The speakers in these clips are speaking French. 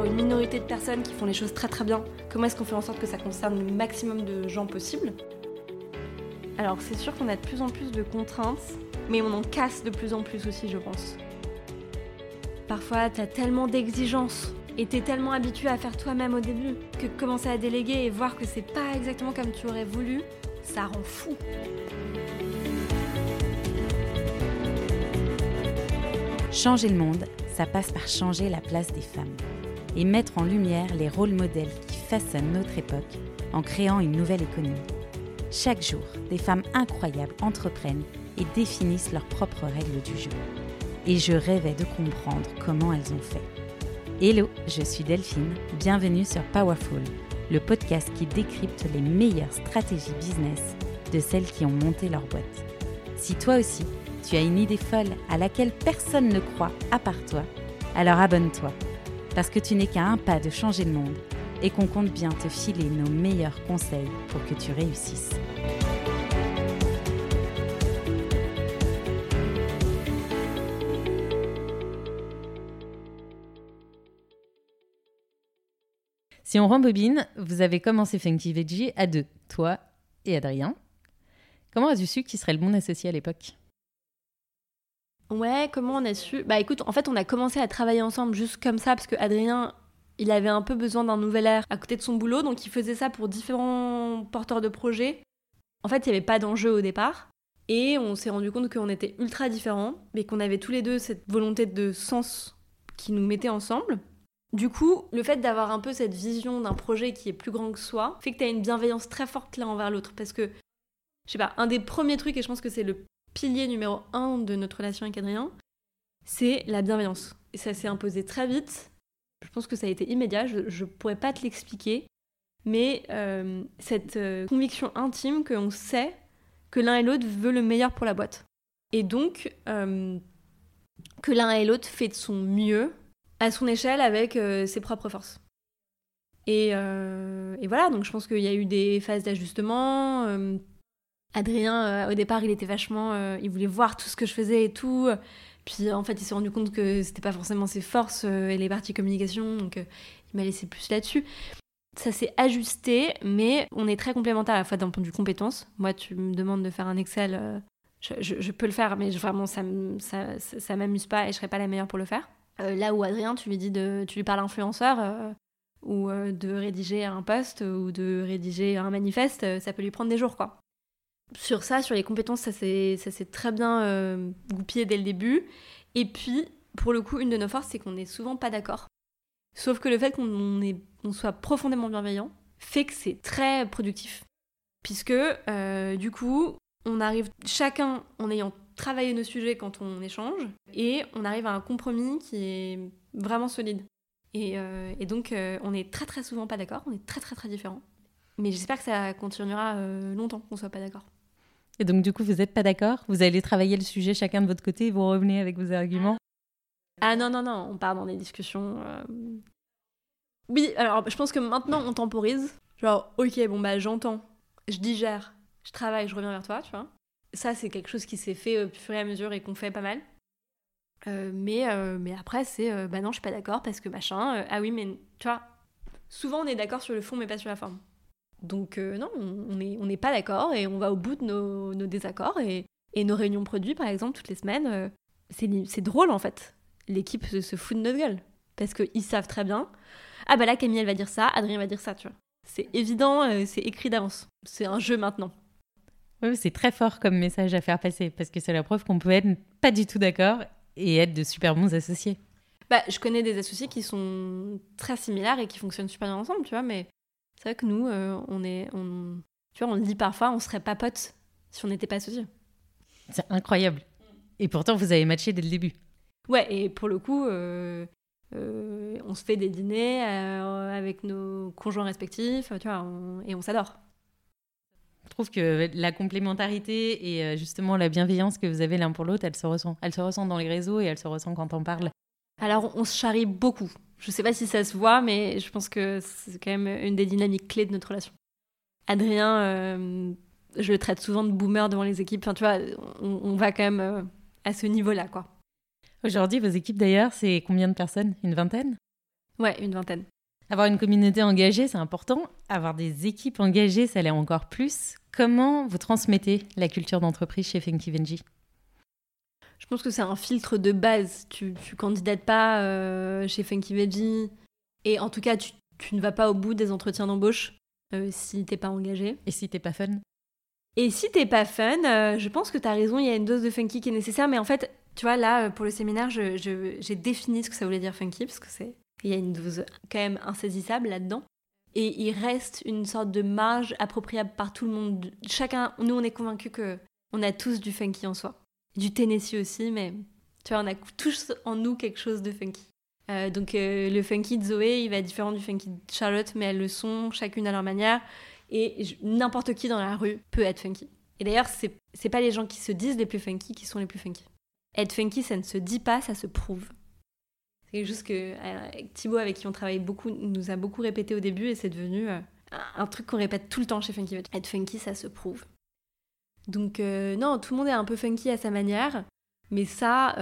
une minorité de personnes qui font les choses très très bien, comment est-ce qu'on fait en sorte que ça concerne le maximum de gens possible? Alors c'est sûr qu'on a de plus en plus de contraintes, mais on en casse de plus en plus aussi, je pense. Parfois, t'as tellement d'exigences et t'es tellement habitué à faire toi-même au début que commencer à déléguer et voir que c'est pas exactement comme tu aurais voulu, ça rend fou. Changer le monde, ça passe par changer la place des femmes et mettre en lumière les rôles modèles qui façonnent notre époque en créant une nouvelle économie. Chaque jour, des femmes incroyables entreprennent et définissent leurs propres règles du jeu. Et je rêvais de comprendre comment elles ont fait. Hello, je suis Delphine, bienvenue sur Powerful, le podcast qui décrypte les meilleures stratégies business de celles qui ont monté leur boîte. Si toi aussi, tu as une idée folle à laquelle personne ne croit à part toi, alors abonne-toi, parce que tu n'es qu'à un pas de changer le monde et qu'on compte bien te filer nos meilleurs conseils pour que tu réussisses. Si on rembobine, vous avez commencé Funky Veggie à deux, toi et Adrien. Comment as-tu su qui serait le bon associé à l'époque? Ouais, comment on a su? Bah écoute, en fait, on a commencé à travailler ensemble juste comme ça parce que Adrien, il avait un peu besoin d'un nouvel air à côté de son boulot, donc il faisait ça pour différents porteurs de projets. En fait, il n'y avait pas d'enjeu au départ. Et on s'est rendu compte qu'on était ultra différents, mais qu'on avait tous les deux cette volonté de sens qui nous mettait ensemble. Du coup, le fait d'avoir un peu cette vision d'un projet qui est plus grand que soi fait que tu as une bienveillance très forte l'un envers l'autre. Parce que, je sais pas, un des premiers trucs, et je pense que c'est le pilier numéro un de notre relation avec Adrien, c'est la bienveillance. Et ça s'est imposé très vite. Je pense que ça a été immédiat, je ne pourrais pas te l'expliquer. Mais euh, cette euh, conviction intime qu'on sait que l'un et l'autre veut le meilleur pour la boîte. Et donc, euh, que l'un et l'autre fait de son mieux à son échelle avec ses propres forces. Et, et, voilà, donc je pense qu'il y a eu des phases d'ajustement. Adrien, euh, au départ, il était vachement. Euh, il voulait voir tout ce que je faisais et tout. Puis en fait, il s'est rendu compte que c'était pas forcément ses forces euh, et les parties communication, donc il m'a laissé plus là-dessus. Ça s'est ajusté, mais on est très complémentaires à la fois d'un point de vue compétence. Moi, tu me demandes de faire un Excel, je, peux le faire, mais vraiment, ça, ça, ça, m'amuse pas et je serais pas la meilleure pour le faire. là où Adrien, tu lui dis de, tu lui parles influenceur ou de rédiger un post ou de rédiger un manifeste, ça peut lui prendre des jours, quoi sur ça, sur les compétences, ça s'est très bien euh, goupillé dès le début. Et puis, pour le coup, une de nos forces, c'est qu'on n'est souvent pas d'accord. Sauf que le fait qu'on soit profondément bienveillant fait que c'est très productif. Puisque, euh, du coup, on arrive chacun en ayant travaillé nos sujets quand on échange, et on arrive à un compromis qui est vraiment solide. Et, euh, donc, on est très très souvent pas d'accord, on est très très très différents. Mais j'espère que ça continuera longtemps qu'on soit pas d'accord. Et donc, du coup, vous n'êtes pas d'accord? Vous allez travailler le sujet chacun de votre côté et vous revenez avec vos arguments? Ah non, non, non, on part dans des discussions. Euh. Oui, alors je pense que maintenant on temporise. Genre, ok, bon, bah j'entends, je digère, je travaille, je reviens vers toi, tu vois. Ça, c'est quelque chose qui s'est fait au fur et à mesure et qu'on fait pas mal. Euh, mais, euh, mais après, c'est bah non, je suis pas d'accord parce que machin. ah oui, mais tu vois, souvent on est d'accord sur le fond, mais pas sur la forme. Donc euh, non, on n'est on pas d'accord et on va au bout de nos, désaccords. Et, nos réunions produits, par exemple, toutes les semaines, euh, c'est drôle en fait. L'équipe se, fout de notre gueule. Parce qu'ils savent très bien, ah bah là Camille elle va dire ça, Adrien va dire ça, tu vois. C'est évident, euh, c'est écrit d'avance. C'est un jeu maintenant. Oui, c'est très fort comme message à faire passer parce que c'est la preuve qu'on peut être pas du tout d'accord et être de super bons associés. Bah, je connais des associés qui sont très similaires et qui fonctionnent super bien ensemble, tu vois, mais c'est vrai que nous, euh, on est, on, tu vois, on le dit parfois, on serait pas potes si on n'était pas associés. C'est incroyable. Et pourtant, vous avez matché dès le début. Ouais, et pour le coup, euh, euh, on se fait des dîners avec nos conjoints respectifs, tu vois, et on s'adore. Je trouve que la complémentarité et justement la bienveillance que vous avez l'un pour l'autre, elle se ressent. Elle se ressent dans les réseaux et elle se ressent quand on parle. Alors, on se charrie beaucoup. Je sais pas si ça se voit, mais je pense que c'est quand même une des dynamiques clés de notre relation. Adrien, euh, je le traite souvent de boomer devant les équipes. Enfin, tu vois, on, va quand même euh, à ce niveau-là, quoi. Aujourd'hui, vos équipes d'ailleurs, c'est combien de personnes? Une vingtaine? Ouais, une vingtaine. Avoir une communauté engagée, c'est important. Avoir des équipes engagées, ça l'est encore plus. Comment vous transmettez la culture d'entreprise chez Funky Venji Je pense que c'est un filtre de base. Tu, tu candidates pas euh, chez Funky Veggie et en tout cas, tu, tu, ne vas pas au bout des entretiens d'embauche euh, si t'es pas engagé. Et si t'es pas fun Et si t'es pas fun, euh, je pense que tu as raison, il y a une dose de funky qui est nécessaire, mais en fait, tu vois, là, pour le séminaire, j'ai défini ce que ça voulait dire funky, parce que c'est il y a une dose quand même insaisissable là-dedans. Et il reste une sorte de marge appropriable par tout le monde. Chacun, nous, on est convaincus que on a tous du funky en soi. Du Tennessee aussi, mais tu vois, on a tous en nous quelque chose de funky. Euh, donc euh, le funky de Zoé, il va être différent du funky de Charlotte, mais elles le sont chacune à leur manière. Et n'importe qui dans la rue peut être funky. Et d'ailleurs, c'est, c'est pas les gens qui se disent les plus funky qui sont les plus funky. Être funky, ça ne se dit pas, ça se prouve. C'est chose que euh, Thibaut, avec qui on travaille beaucoup, nous a beaucoup répété au début et c'est devenu euh, un truc qu'on répète tout le temps chez Funky Être funky, ça se prouve. Donc, euh, non, tout le monde est un peu funky à sa manière. Mais ça,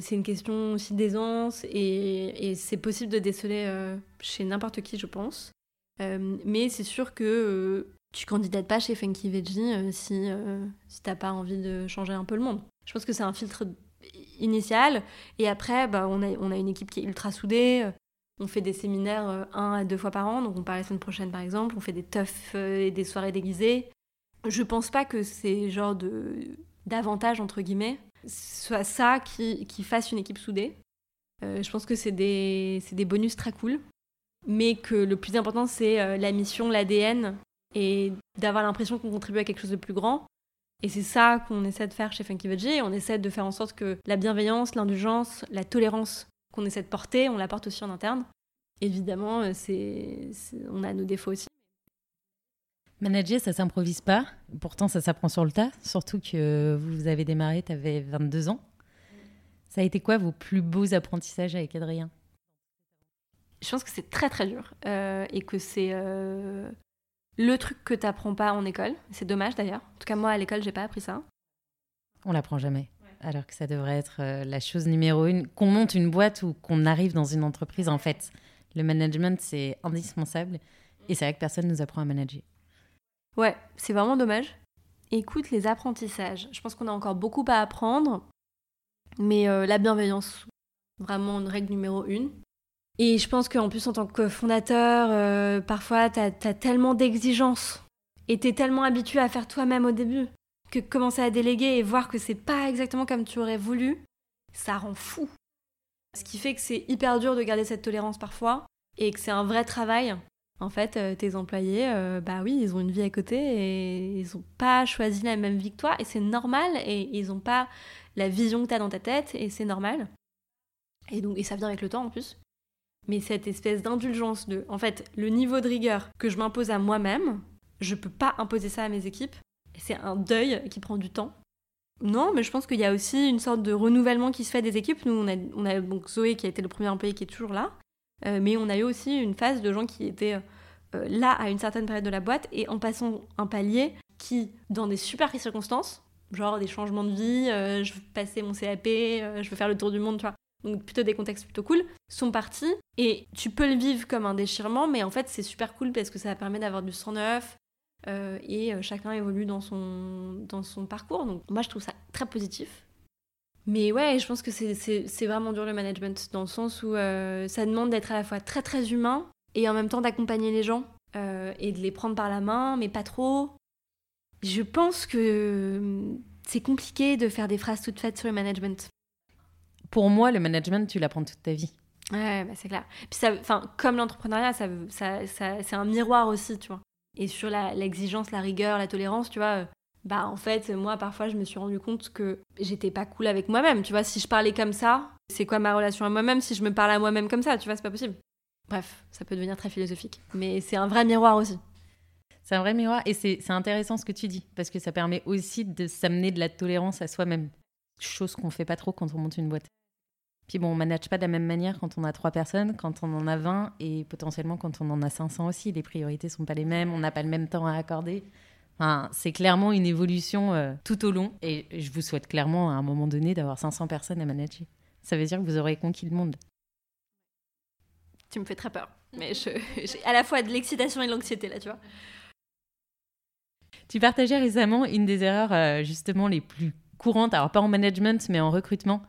c'est une question aussi d'aisance et, c'est possible de déceler chez n'importe qui, je pense. mais c'est sûr que tu candidates pas chez Funky Veggie si, si t'as pas envie de changer un peu le monde. Je pense que c'est un filtre initiale. Et après, bah, on, a, on a une équipe qui est ultra soudée. On fait des séminaires euh, un à deux fois par an. Donc on part la semaine prochaine, par exemple. On fait des teufs euh, et des soirées déguisées. Je pense pas que c'est genre de d'avantage, entre guillemets, soit ça qui, qui fasse une équipe soudée. Euh, je pense que c'est des, des bonus très cool. Mais que le plus important, c'est la mission, l'ADN et d'avoir l'impression qu'on contribue à quelque chose de plus grand. Et c'est ça qu'on essaie de faire chez Funky Veggie. On essaie de faire en sorte que la bienveillance, l'indulgence, la tolérance qu'on essaie de porter, on la porte aussi en interne. Évidemment, euh, c'est, on a nos défauts aussi. Manager, ça s'improvise pas. Pourtant, ça s'apprend sur le tas. Surtout que vous avez démarré, tu avais 22 ans. Ça a été quoi vos plus beaux apprentissages avec Adrien? Je pense que c'est très très dur euh, et que c'est euh, le truc que tu n'apprends pas en école. C'est dommage d'ailleurs. En tout cas, moi à l'école, j'ai pas appris ça. On l'apprend jamais. Alors que ça devrait être euh, la chose numéro une. Qu'on monte une boîte ou qu'on arrive dans une entreprise, en fait, le management, c'est indispensable. Et c'est vrai que personne nous apprend à manager. Ouais, c'est vraiment dommage. Écoute les apprentissages. Je pense qu'on a encore beaucoup à apprendre. Mais euh, la bienveillance, vraiment une règle numéro une. Et je pense qu'en plus, en tant que fondateur, euh, parfois, t'as as tellement d'exigences et t'es tellement habitué à faire toi-même au début que commencer à déléguer et voir que c'est pas exactement comme tu aurais voulu, ça rend fou. Ce qui fait que c'est hyper dur de garder cette tolérance parfois et que c'est un vrai travail. En fait, euh, tes employés, euh, bah oui, ils ont une vie à côté et ils ont pas choisi la même vie que toi et c'est normal et ils ont pas la vision que tu as dans ta tête et c'est normal. Et donc, et ça vient avec le temps en plus mais cette espèce d'indulgence de, en fait, le niveau de rigueur que je m'impose à moi-même, je peux pas imposer ça à mes équipes. C'est un deuil qui prend du temps. Non, mais je pense qu'il y a aussi une sorte de renouvellement qui se fait des équipes. Nous, on a, on a donc Zoé qui a été le premier employé qui est toujours là, euh, mais on a eu aussi une phase de gens qui étaient euh, là à une certaine période de la boîte et en passant un palier qui, dans des super circonstances, genre des changements de vie, euh, je veux passer mon CAP, je veux faire le tour du monde, tu vois, donc plutôt des contextes plutôt cool, sont partis. Et tu peux le vivre comme un déchirement, mais en fait c'est super cool parce que ça permet d'avoir du sang neuf et chacun évolue dans son, dans son parcours. Donc moi je trouve ça très positif. Mais ouais, je pense que c'est vraiment dur le management, dans le sens où euh, ça demande d'être à la fois très très humain et en même temps d'accompagner les gens et de les prendre par la main, mais pas trop. Je pense que c'est compliqué de faire des phrases toutes faites sur le management pour moi, le management, tu l'apprends toute ta vie. Ouais, bah c'est clair. Puis ça, comme l'entrepreneuriat, ça, ça, ça c'est un miroir aussi, tu vois. Et sur l'exigence, la, rigueur, la tolérance, tu vois, euh, bah en fait, moi, parfois, je me suis rendu compte que j'étais pas cool avec moi-même. Tu vois, si je parlais comme ça, c'est quoi ma relation à moi-même si je me parle à moi-même comme ça? Tu vois, c'est pas possible. Bref, ça peut devenir très philosophique. Mais c'est un vrai miroir aussi. C'est un vrai miroir et c'est intéressant ce que tu dis parce que ça permet aussi de s'amener de la tolérance à soi-même. Chose qu'on fait pas trop quand on monte une boîte. Puis bon, on manage pas de la même manière quand on a trois personnes, quand on en a 20 et potentiellement quand on en a 500 aussi. Les priorités sont pas les mêmes, on n'a pas le même temps à accorder. Enfin, c'est clairement une évolution euh, tout au long et je vous souhaite clairement à un moment donné d'avoir 500 personnes à manager. Ça veut dire que vous aurez conquis le monde. Tu me fais très peur. Mais j'ai à la fois de l'excitation et de l'anxiété là, tu vois. Tu partageais récemment une des erreurs euh, justement les plus courantes, alors pas en management mais en recrutement,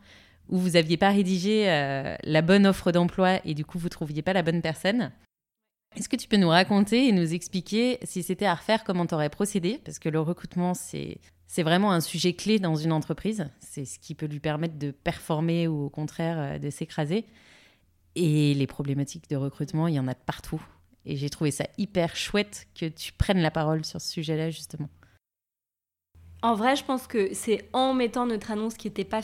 où vous n'aviez pas rédigé euh, la bonne offre d'emploi et du coup vous trouviez pas la bonne personne. Est-ce que tu peux nous raconter et nous expliquer si c'était à refaire comment tu aurais procédé? Parce que le recrutement, c'est vraiment un sujet clé dans une entreprise. C'est ce qui peut lui permettre de performer ou au contraire euh, de s'écraser. Et les problématiques de recrutement, il y en a partout. Et j'ai trouvé ça hyper chouette que tu prennes la parole sur ce sujet-là, justement. En vrai, je pense que c'est en mettant notre annonce qui n'était pas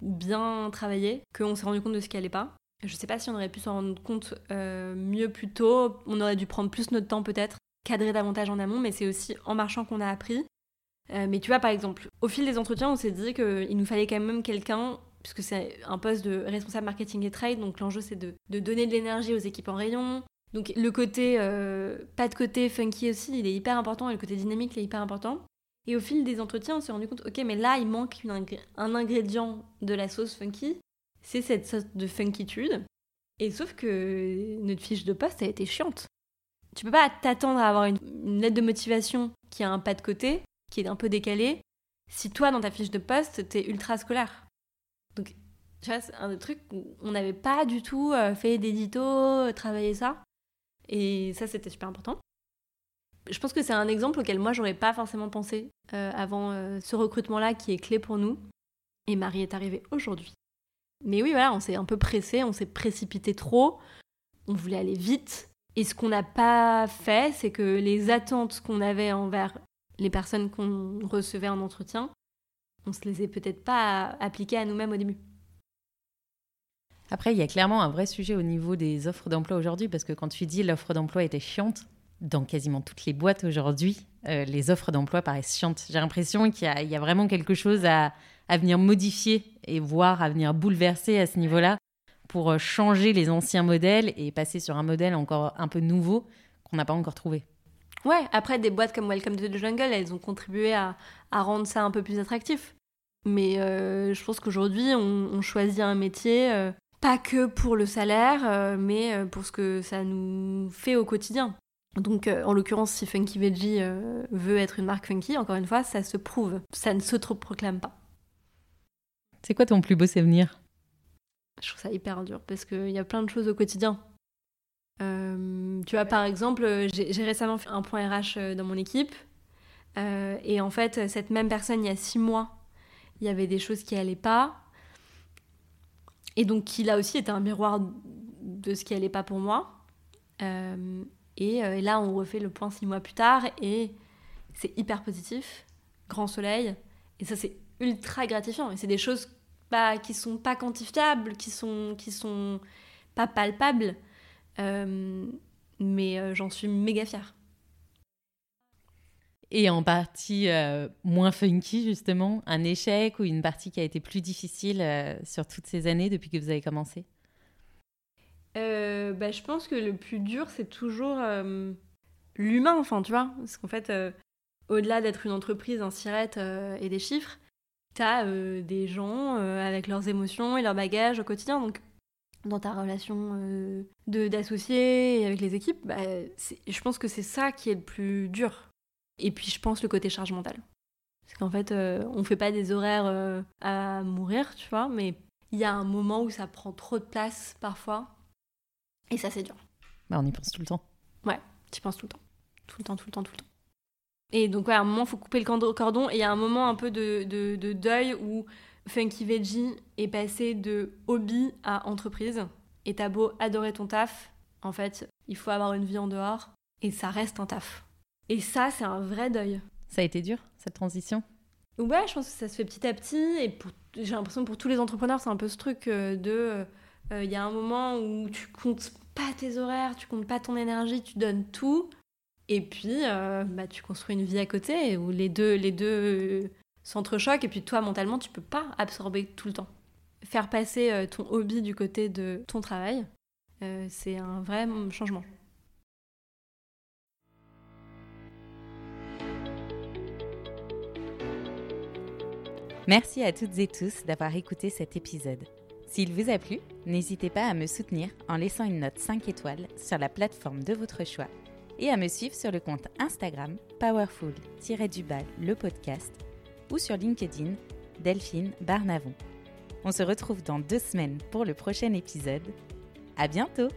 bien travaillée qu'on s'est rendu compte de ce qui n'allait pas. Je sais pas si on aurait pu s'en rendre compte euh, mieux plus tôt. On aurait dû prendre plus notre temps peut-être, cadrer davantage en amont, mais c'est aussi en marchant qu'on a appris. Euh, mais tu vois, par exemple, au fil des entretiens, on s'est dit qu'il nous fallait quand même quelqu'un, puisque c'est un poste de responsable marketing et trade, donc l'enjeu c'est de, donner de l'énergie aux équipes en rayon. Donc le côté, euh, pas de côté funky aussi, il est hyper important, et le côté dynamique, il est hyper important. Et au fil des entretiens, on s'est rendu compte, ok, mais là, il manque un ingrédient de la sauce funky, c'est cette sauce de funkitude. Et sauf que notre fiche de poste a été chiante. Tu peux pas t'attendre à avoir une, lettre de motivation qui a un pas de côté qui est un peu décalé, si toi, dans ta fiche de poste, t'es ultra scolaire. Donc, tu vois, c'est un des trucs où on n'avait pas du tout euh, fait d'édito, euh, travaillé ça. Et ça, c'était super important. Je pense que c'est un exemple auquel moi, j'aurais pas forcément pensé euh, avant ce recrutement-là qui est clé pour nous. Et Marie est arrivée aujourd'hui. Mais oui, on s'est un peu pressé, on s'est précipité trop. On voulait aller vite. Et ce qu'on n'a pas fait, c'est que les attentes qu'on avait envers les personnes qu'on recevait en entretien, on se les est peut-être pas appliquées à nous-mêmes au début. Après, il y a clairement un vrai sujet au niveau des offres d'emploi aujourd'hui, parce que quand tu dis l'offre d'emploi était chiante, dans quasiment toutes les boîtes aujourd'hui, euh, les offres d'emploi paraissent chiantes. J'ai l'impression qu'il y, a vraiment quelque chose à, venir modifier et voir à venir bouleverser à ce niveau-là pour euh, changer les anciens modèles et passer sur un modèle encore un peu nouveau qu'on n'a pas encore trouvé. Ouais, après, des boîtes comme Welcome to the Jungle, elles ont contribué à, rendre ça un peu plus attractif. Mais euh, je pense qu'aujourd'hui, on, choisit un métier pas que pour le salaire, mais pour ce que ça nous fait au quotidien. Donc, en l'occurrence, si Funky Veggie veut être une marque funky, encore une fois, ça se prouve. Ça ne se proclame pas. C'est quoi ton plus beau souvenir? Je trouve ça hyper dur parce qu'il y a plein de choses au quotidien. Euh, tu vois, par exemple, euh, j'ai récemment fait un point RH euh, dans mon équipe. et en fait, cette même personne, il y a six mois, il y avait des choses qui n'allaient pas. Et donc, qui là aussi était un miroir de ce qui n'allait pas pour moi. Et, là, on refait le point six mois plus tard et c'est hyper positif. Grand soleil. Et ça, c'est ultra gratifiant. Et c'est des choses bah, qui sont pas quantifiables, qui sont, sont pas palpables. Euh, mais euh, j'en suis méga fière. Et en partie euh, moins funky, justement, un échec ou une partie qui a été plus difficile sur toutes ces années depuis que vous avez commencé? Bah, Je pense que le plus dur, c'est toujours l'humain, enfin, tu vois. Parce qu'en fait, au-delà d'être une entreprise, un sirette et des chiffres, t'as des gens avec leurs émotions et leurs bagages au quotidien. Donc, dans ta relation euh, d'associé avec les équipes, bah, je pense que c'est ça qui est le plus dur. Et puis je pense le côté charge mentale. Parce qu'en fait, euh, on fait pas des horaires euh, à mourir, tu vois, mais il y a un moment où ça prend trop de place parfois. Et ça, c'est dur. Bah, on y pense tout le temps. Ouais, tu penses tout le temps. Tout le temps, tout le temps, tout le temps. Et donc, ouais, à un moment, il faut couper le cordon. Et il y a un moment un peu de, de, de deuil où Funky Veggie est passé de hobby à entreprise. Et t'as beau adorer ton taf, en fait, il faut avoir une vie en dehors et ça reste un taf. Et ça, c'est un vrai deuil. Ça a été dur, cette transition? Ouais, je pense que ça se fait petit à petit. Et j'ai l'impression que pour tous les entrepreneurs, c'est un peu ce truc euh, de. Euh, il y a un moment où tu comptes pas tes horaires, tu comptes pas ton énergie, tu donnes tout. Et puis, euh, bah, tu construis une vie à côté où les deux, les deux s'entrechoquent et puis toi mentalement tu peux pas absorber tout le temps. Faire passer euh, ton hobby du côté de ton travail, euh, c'est un vrai changement. Merci à toutes et tous d'avoir écouté cet épisode. S'il vous a plu, n'hésitez pas à me soutenir en laissant une note 5 étoiles sur la plateforme de votre choix et à me suivre sur le compte Instagram powerful-du-bal le podcast ou sur LinkedIn Delphine Barnavon. On se retrouve dans deux semaines pour le prochain épisode. À bientôt!